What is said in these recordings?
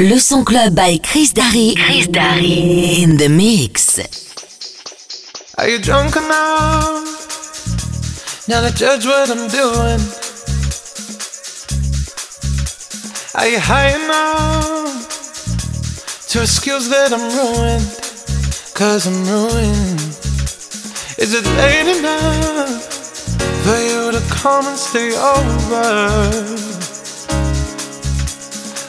Le son club by Chris Darry. Chris Darry in the mix. Are you drunk enough now to judge what I'm doing? Are you high enough to excuse that I'm ruined? Cause I'm ruined. Is it late enough for you to come and stay over?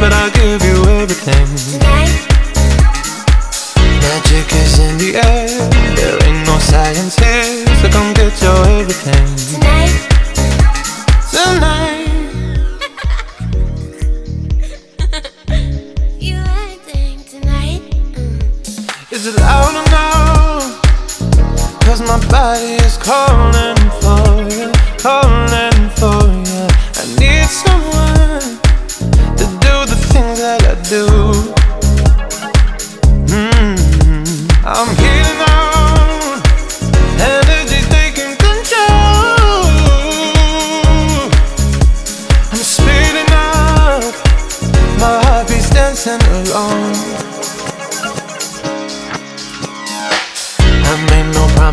but I'll give you everything. tonight, Magic is in the air, there ain't no science here, so come get your everything. tonight. Tonight, You acting tonight. Mm. is it loud or no? Cause my body is calling for you, calling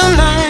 Tonight, You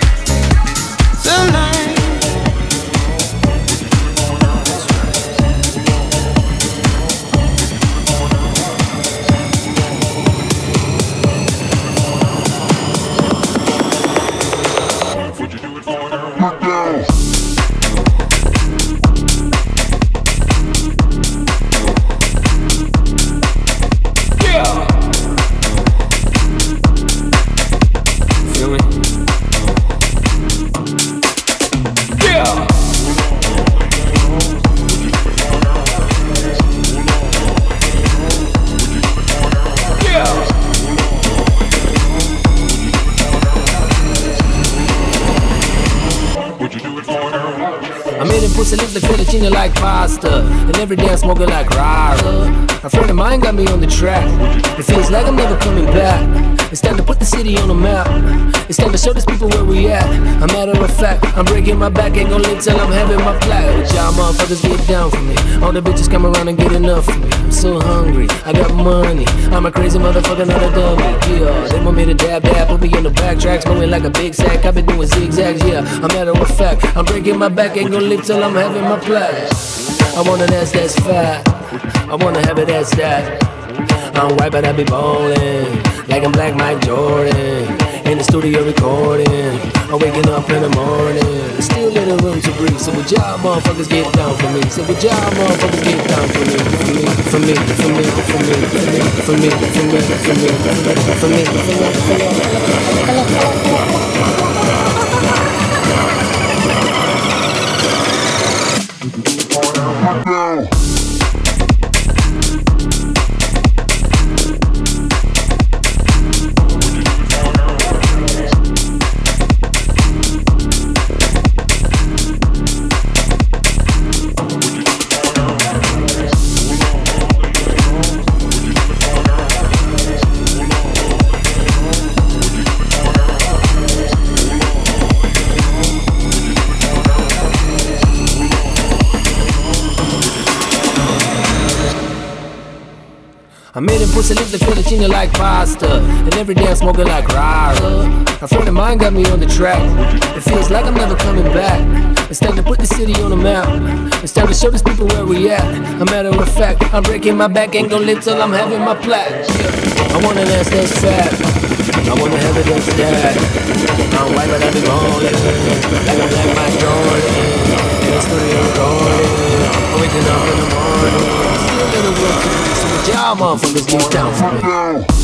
Tonight. Like pasta. And every day I'm smoking like rara A friend of mine got me on the track. It feels like I'm never coming back. It's time to put the city on the map. It's time to show these people where we at. A matter of fact, I'm breaking my back. Ain't gonna live till I'm having my plaque y'all motherfuckers get down for me. All the bitches come around and get enough for me. I'm so hungry, I got money. I'm a crazy motherfucker, not a dummy. Yeah, they want me to dab dab Put me on the backtracks Moving like a big sack. I've been doing zigzags, yeah. A matter of fact, I'm breaking my back. Ain't gonna live till I'm having my plaque I want an ass that's fat I wanna have it that's that I'm white but I be ballin' Like I'm Black Mike Jordan In the studio recording I'm waking up in the morning Still let little room to breathe. So would y'all motherfuckers get down for me? So would y'all motherfuckers get down for me? For me, for me, for me, for me, for me, for me, for me, for me, for me, for me, for I made him pussy lick the fettuccine like pasta. And every day I'm smoking like rara. A friend of mine got me on the track. It feels like I'm never coming back. It's time to put the city on the map. It's time to show these people where we at. A matter of fact, I'm breaking my back, ain't gonna live till I'm having my plaque. I want an ass that's fat. I wanna have it that's that. I'm white, but I be ballin'. Like I'm like my Jordan. In the studio. I'm waking up in the morning. Still a to do, so y'all motherfuckers get down for me.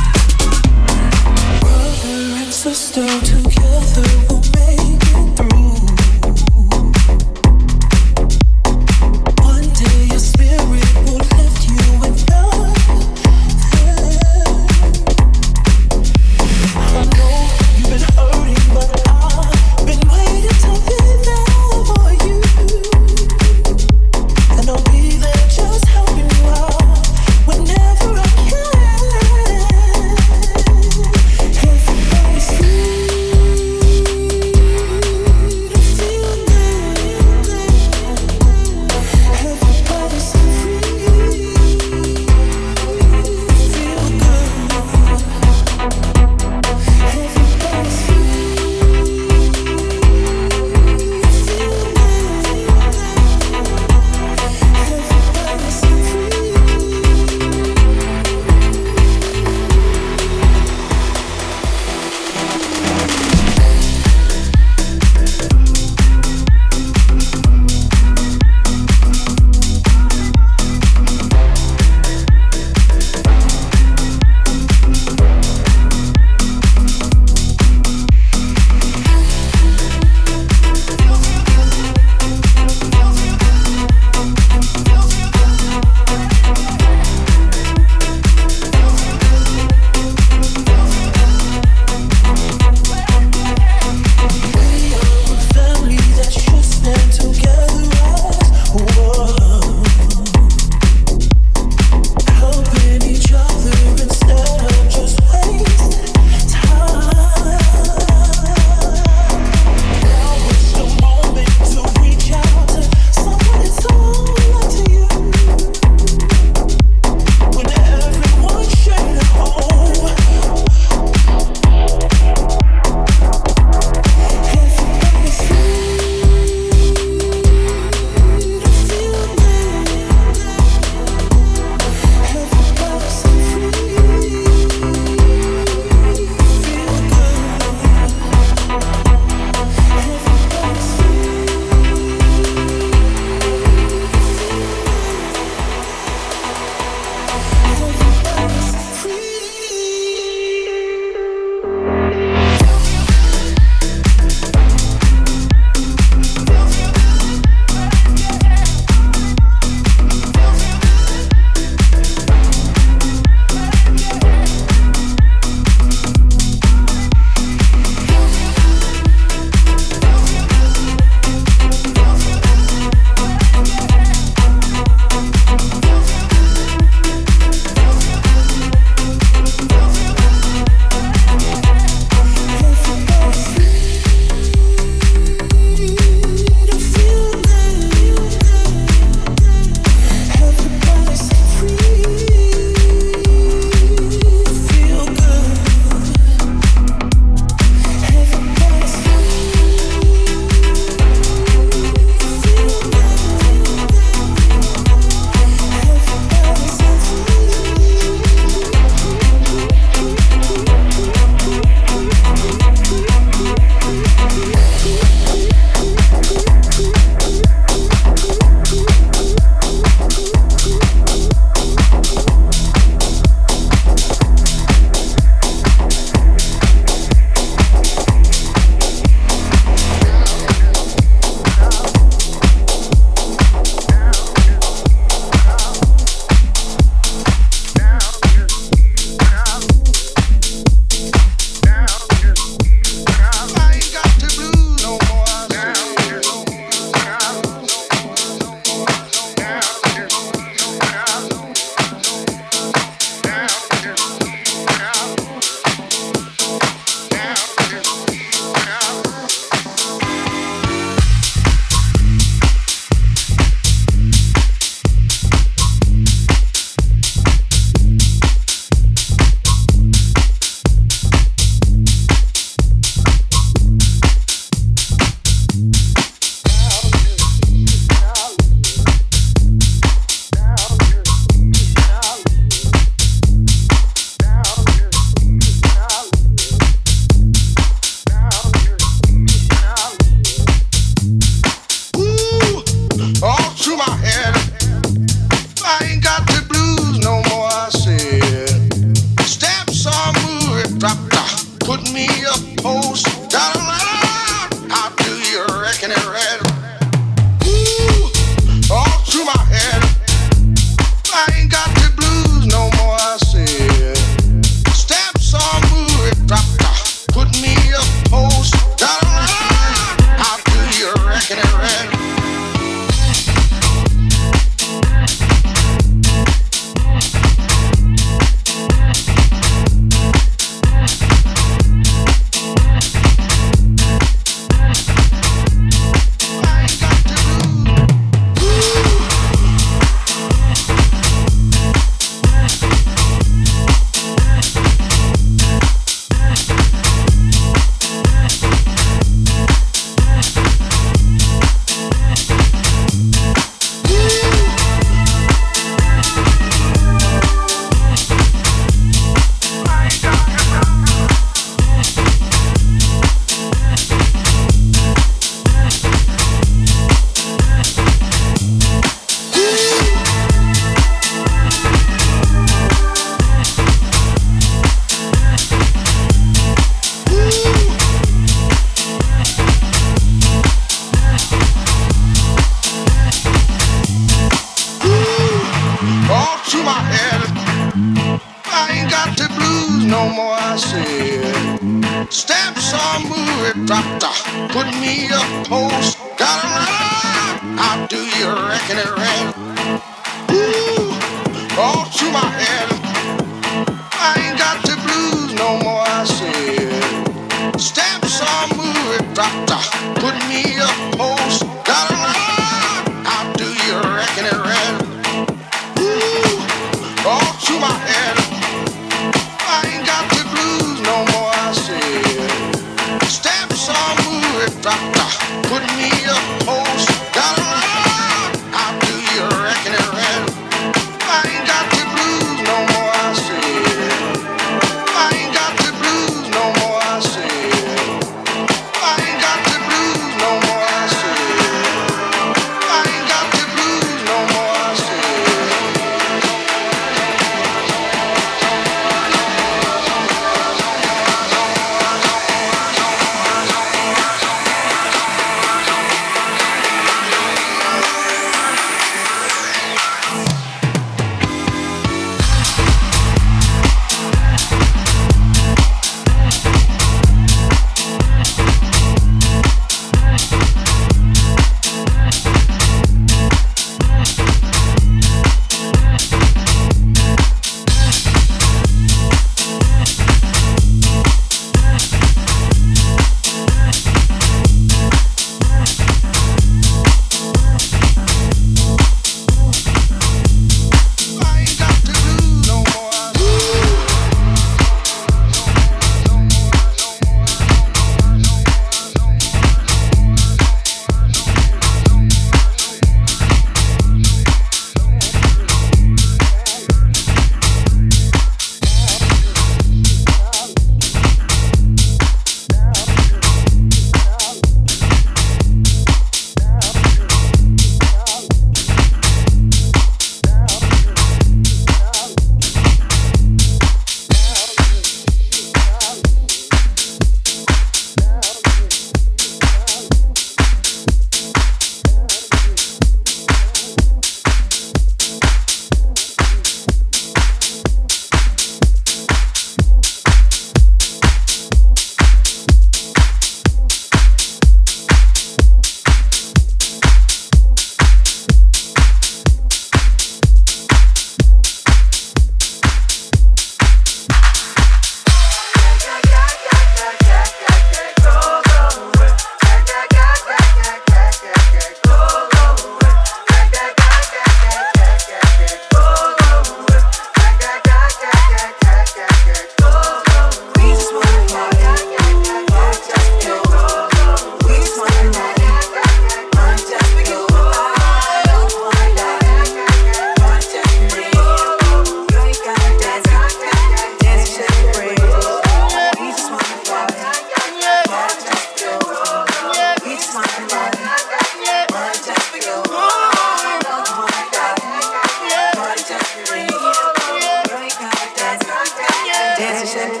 This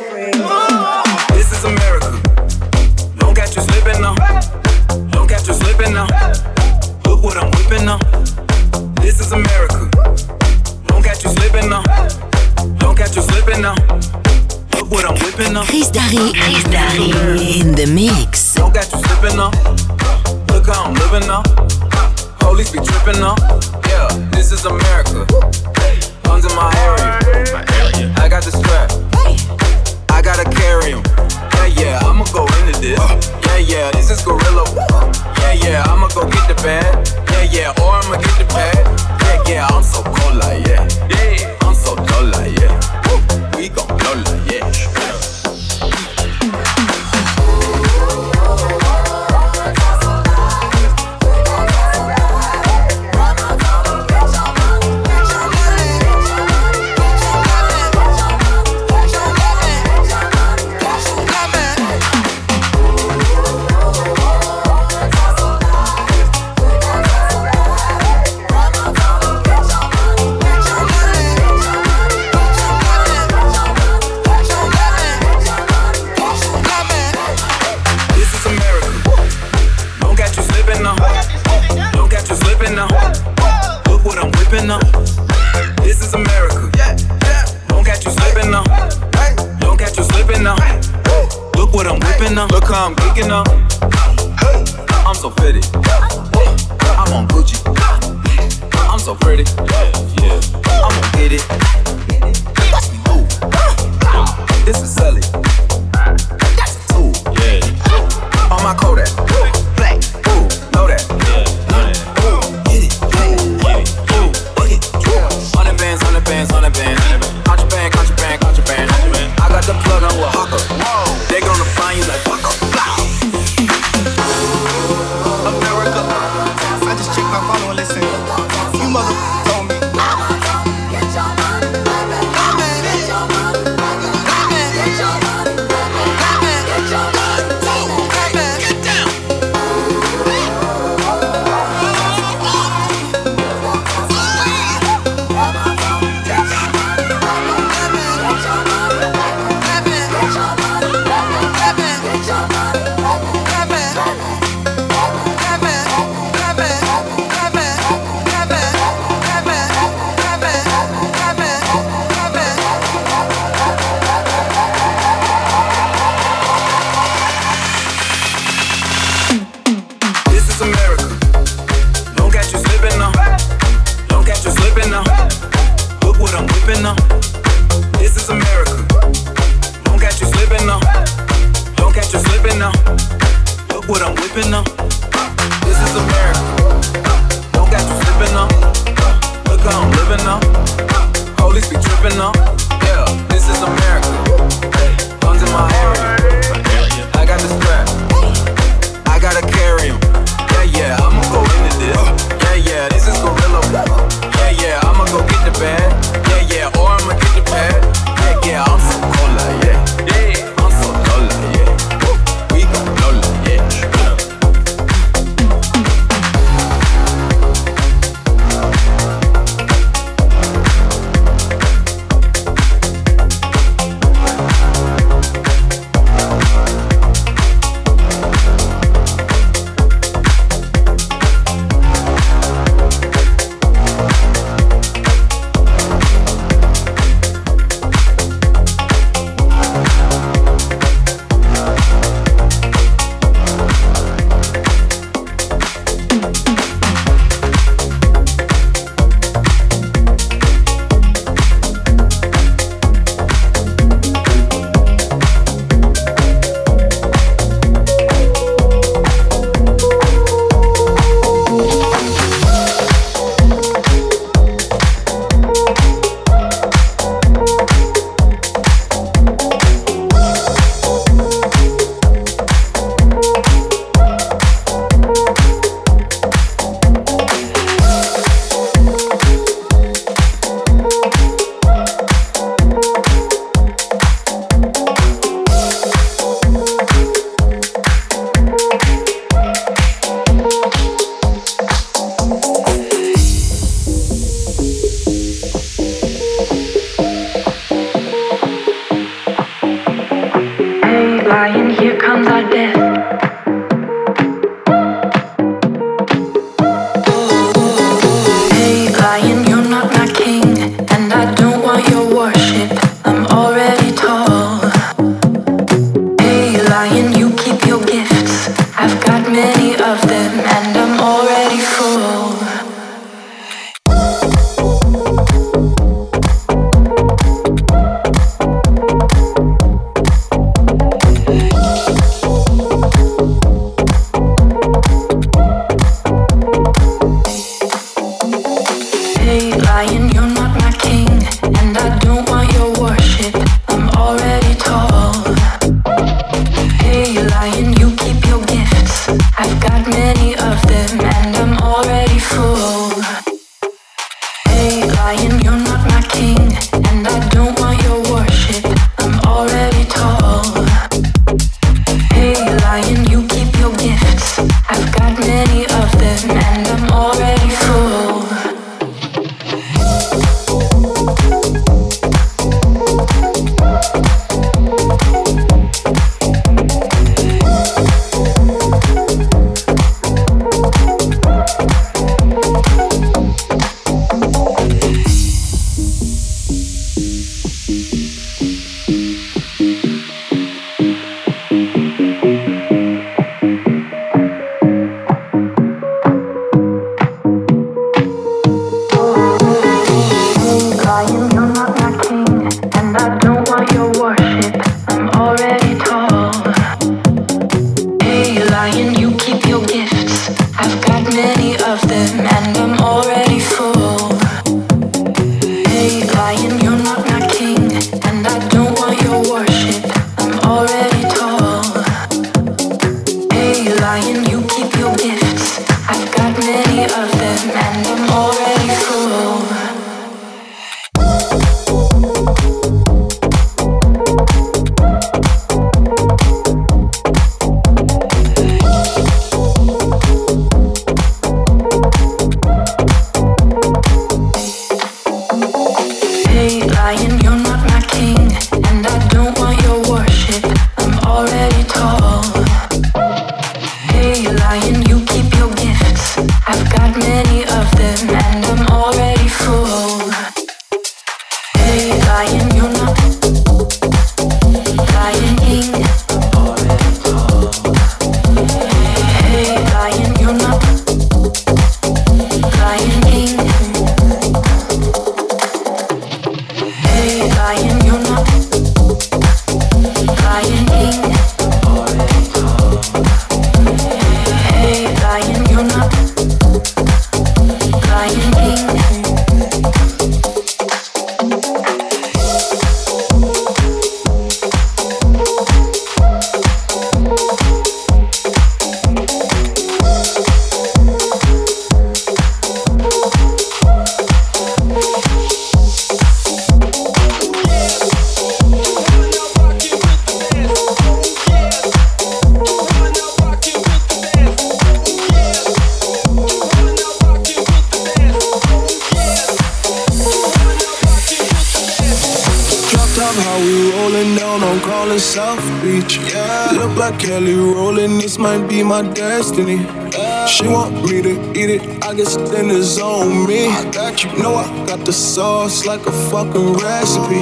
like a fucking recipe.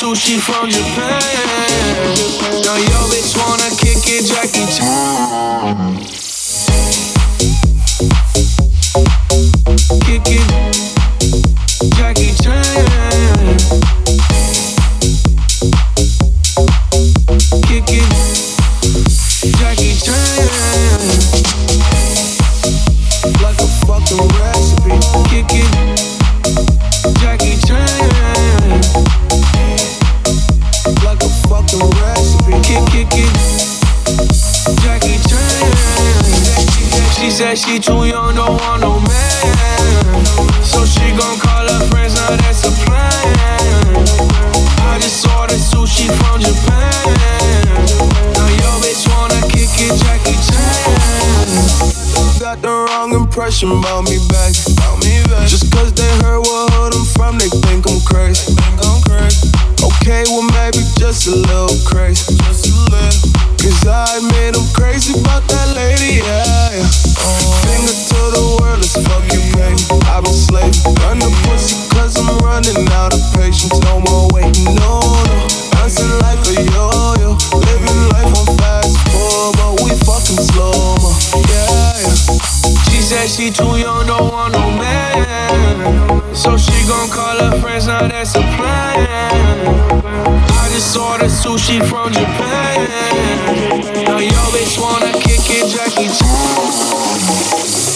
sushi from Japan. Now your bitch wanna kick it, Jackie Chan. question about me sushi from Japan. Now your bitch wanna kick it, Jackie Chan.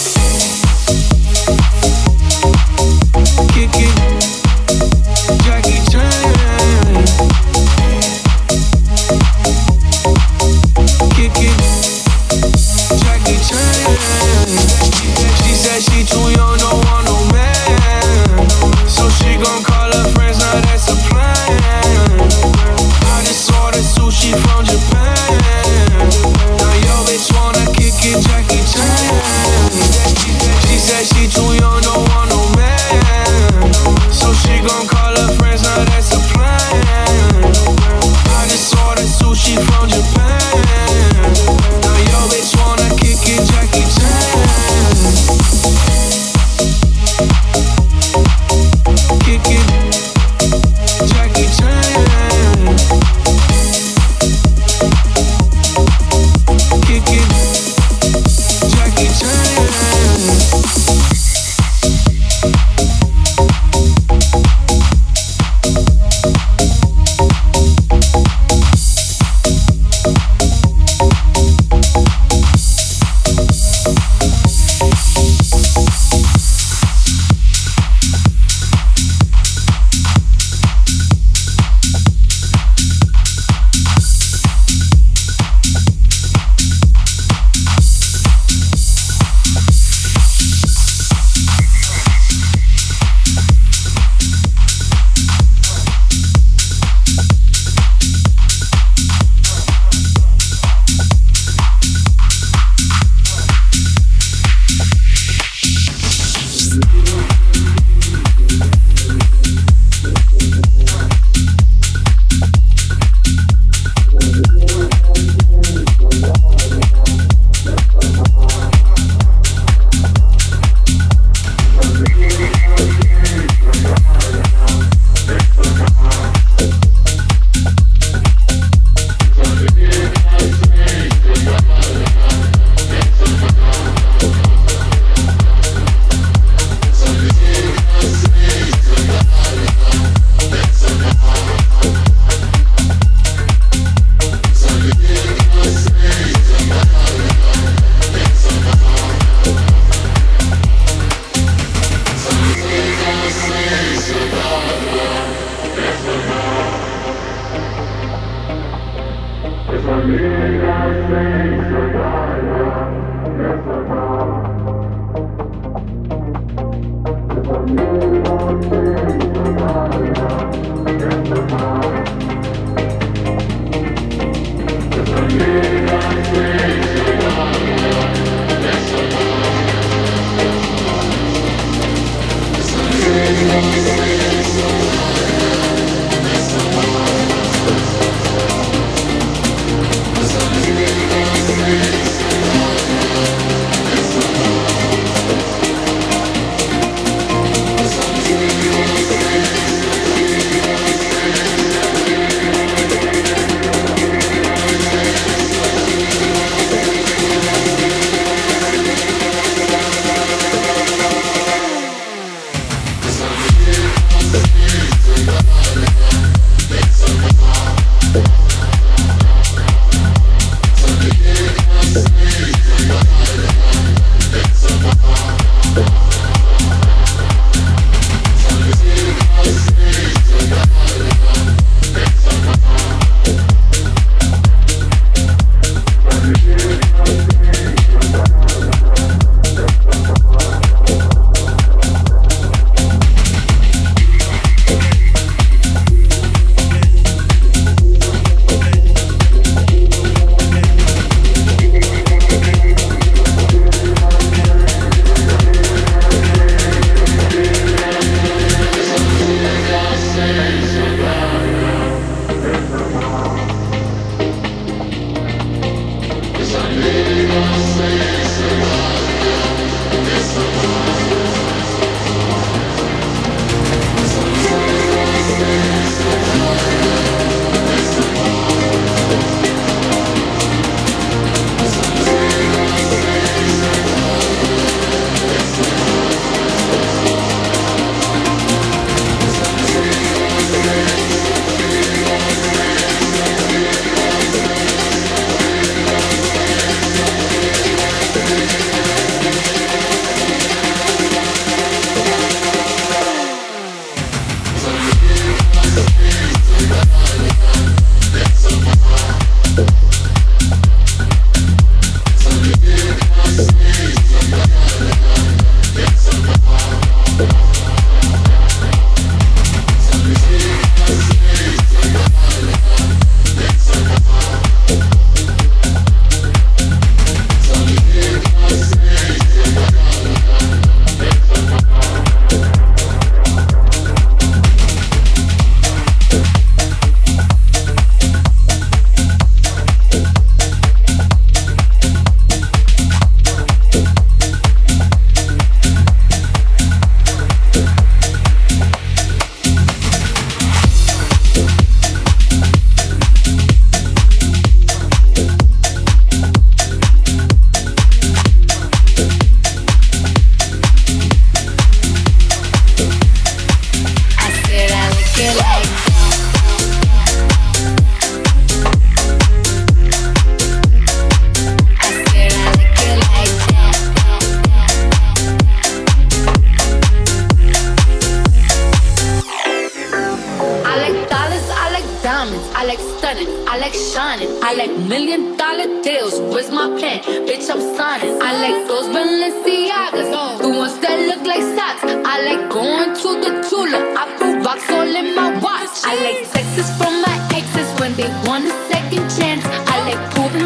I like stunning, I like shining, I like million dollar deals. Where's my pen, Bitch, I'm signing. I like those Balenciagas, the ones that look like socks. I like going to the Tula. I put rocks all in my watch. I like sexes from my exes when they want a second chance. I like proving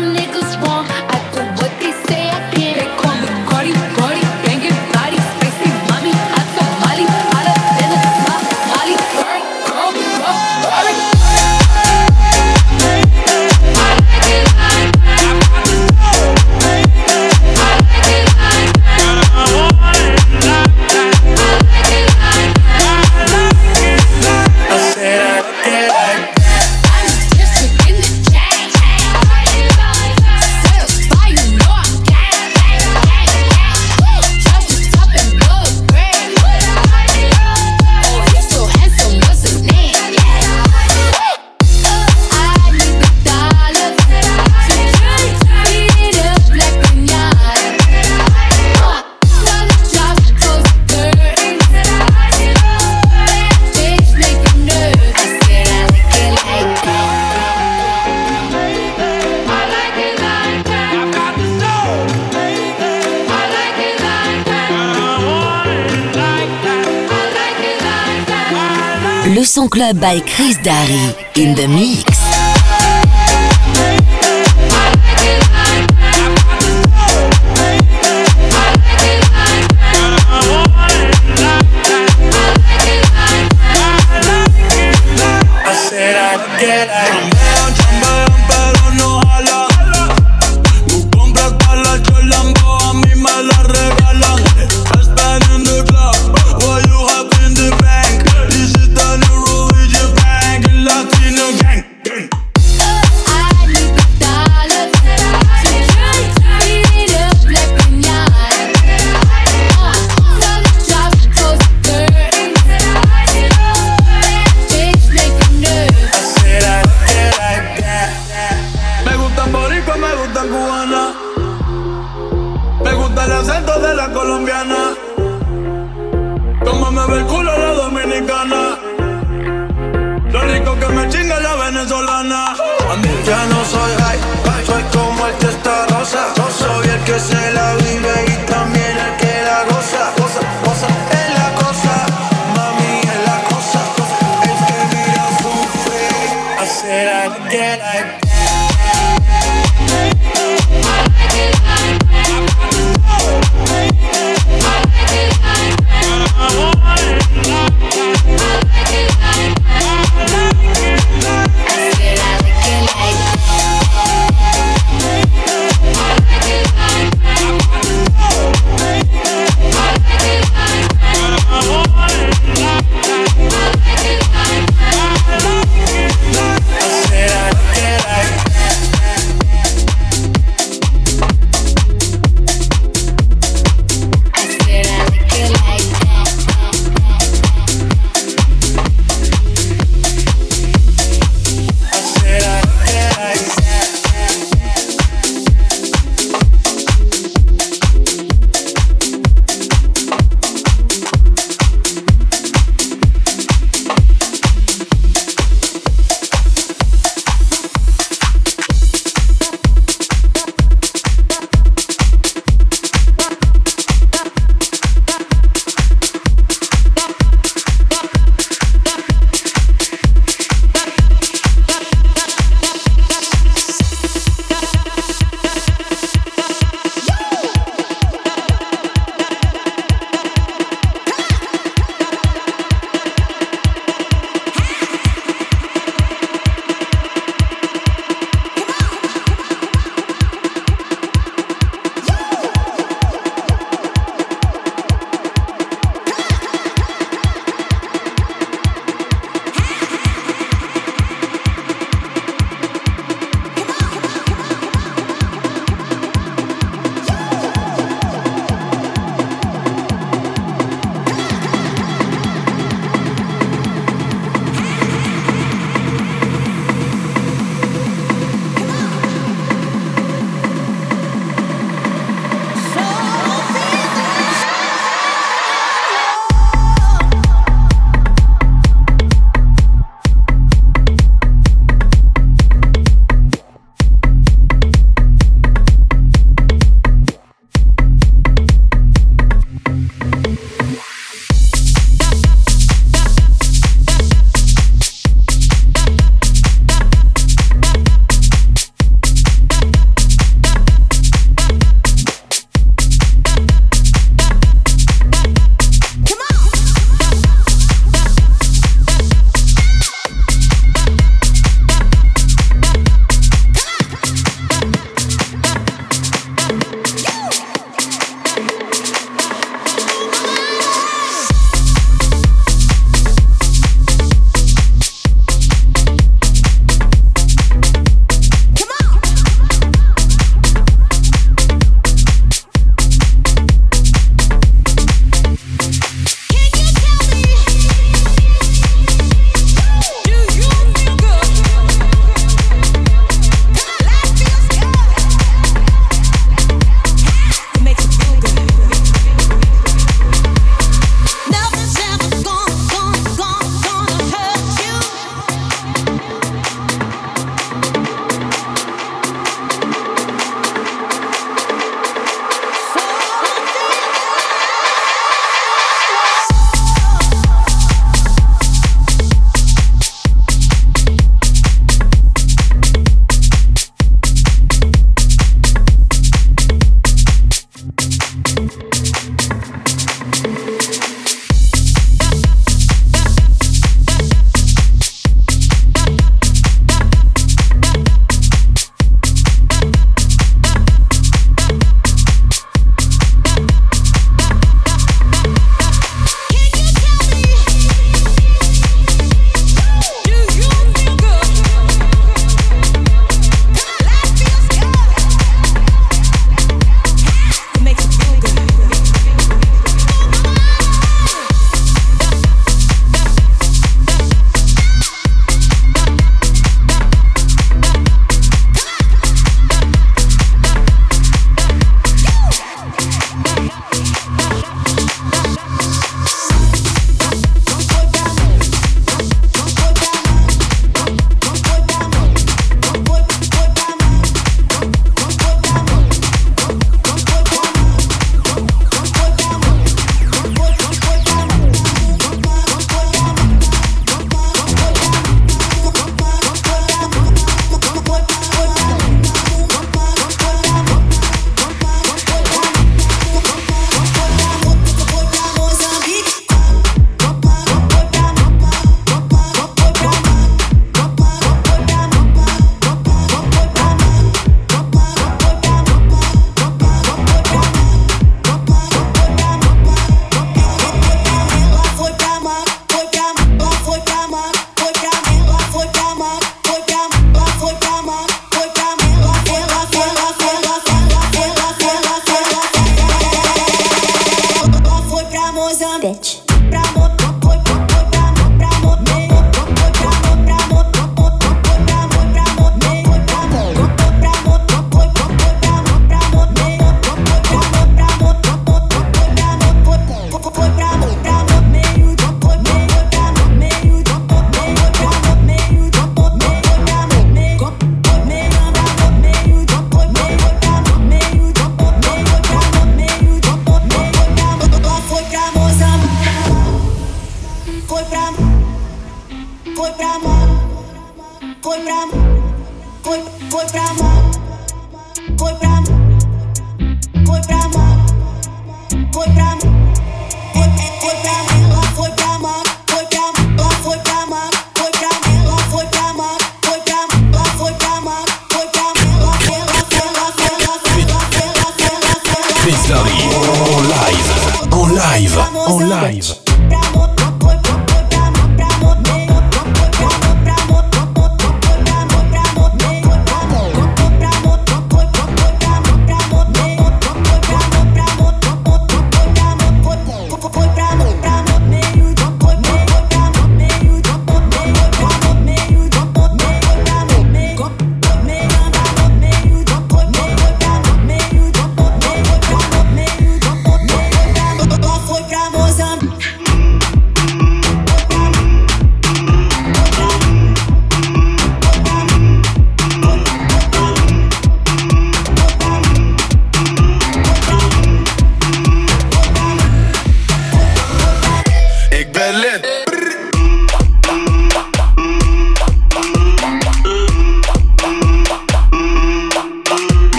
club by Chris Darry in the mix.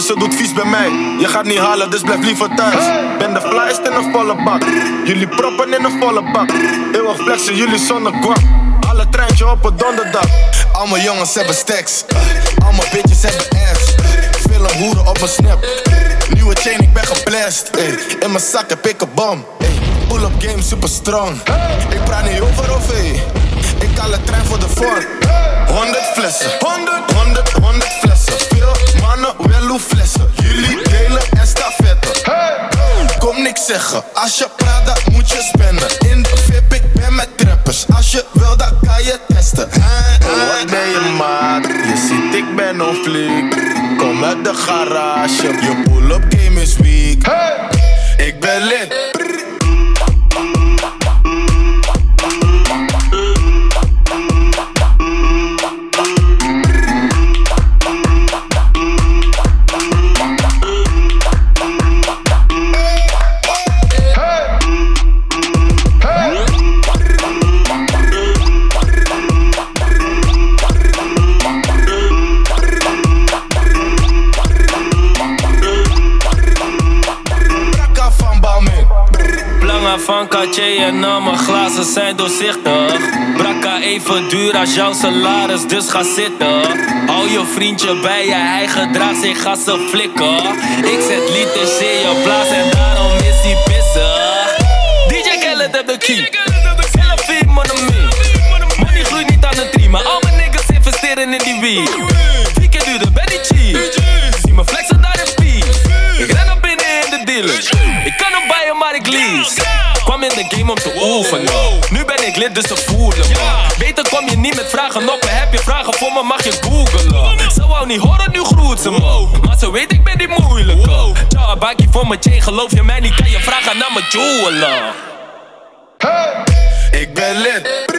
Ze doet vies bij mij. Je gaat niet halen, dus blijf liever thuis. Ben de flyest in een volle bak. Jullie proppen in een volle bak. Eeuwig flexen, jullie zonder guap. Alle treintje op een donderdag. Allemaal jongens hebben stacks. Allemaal bitches hebben ass. Veel een hoeren op een snap. Nieuwe chain, ik ben geblest. In mijn zak heb ik een bom. Pull-up game super strong. Ik praat niet over of. Ik haal de trein voor de vorm. 100 flessen. 100, 100, 100 flessen. Jullie delen estafette. Kom niks zeggen. Als je praat, dan moet je spenden. In de VIP, ik ben met trappers. Als je wil, dan kan je testen. Oh, wat ben je maat? Je ziet, ik ben on fleek. Kom uit de garage. Je pull-up game is weak. Ik ben lid. Cartier en al mijn glazen zijn doorzichtig. Brakka even duur als jouw salaris, dus ga zitten. Hou je vriendje bij je, hij gedraagt zich als een flikker. Ik zet liters in je blaas en daarom is hij pissig. DJ Khaled heb de key. Selfie, monomie. Money groeit niet aan de tree, maar al mijn niggas investeren in die weed. Kwam in de game om te oefenen. Nu ben ik lid, dus ze voelen me. Beter kom je niet met vragen op. Heb je vragen voor me, mag je googlen. Ze wou niet horen, nu groet ze me. Maar ze weet, ik ben die moeilijke. Ciao, bakje voor mijn chain, geloof je mij niet? Kan je vragen naar mijn jeweler. Ik ben lid.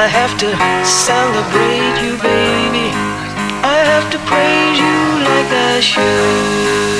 I have to celebrate you, baby. I have to praise you like I should.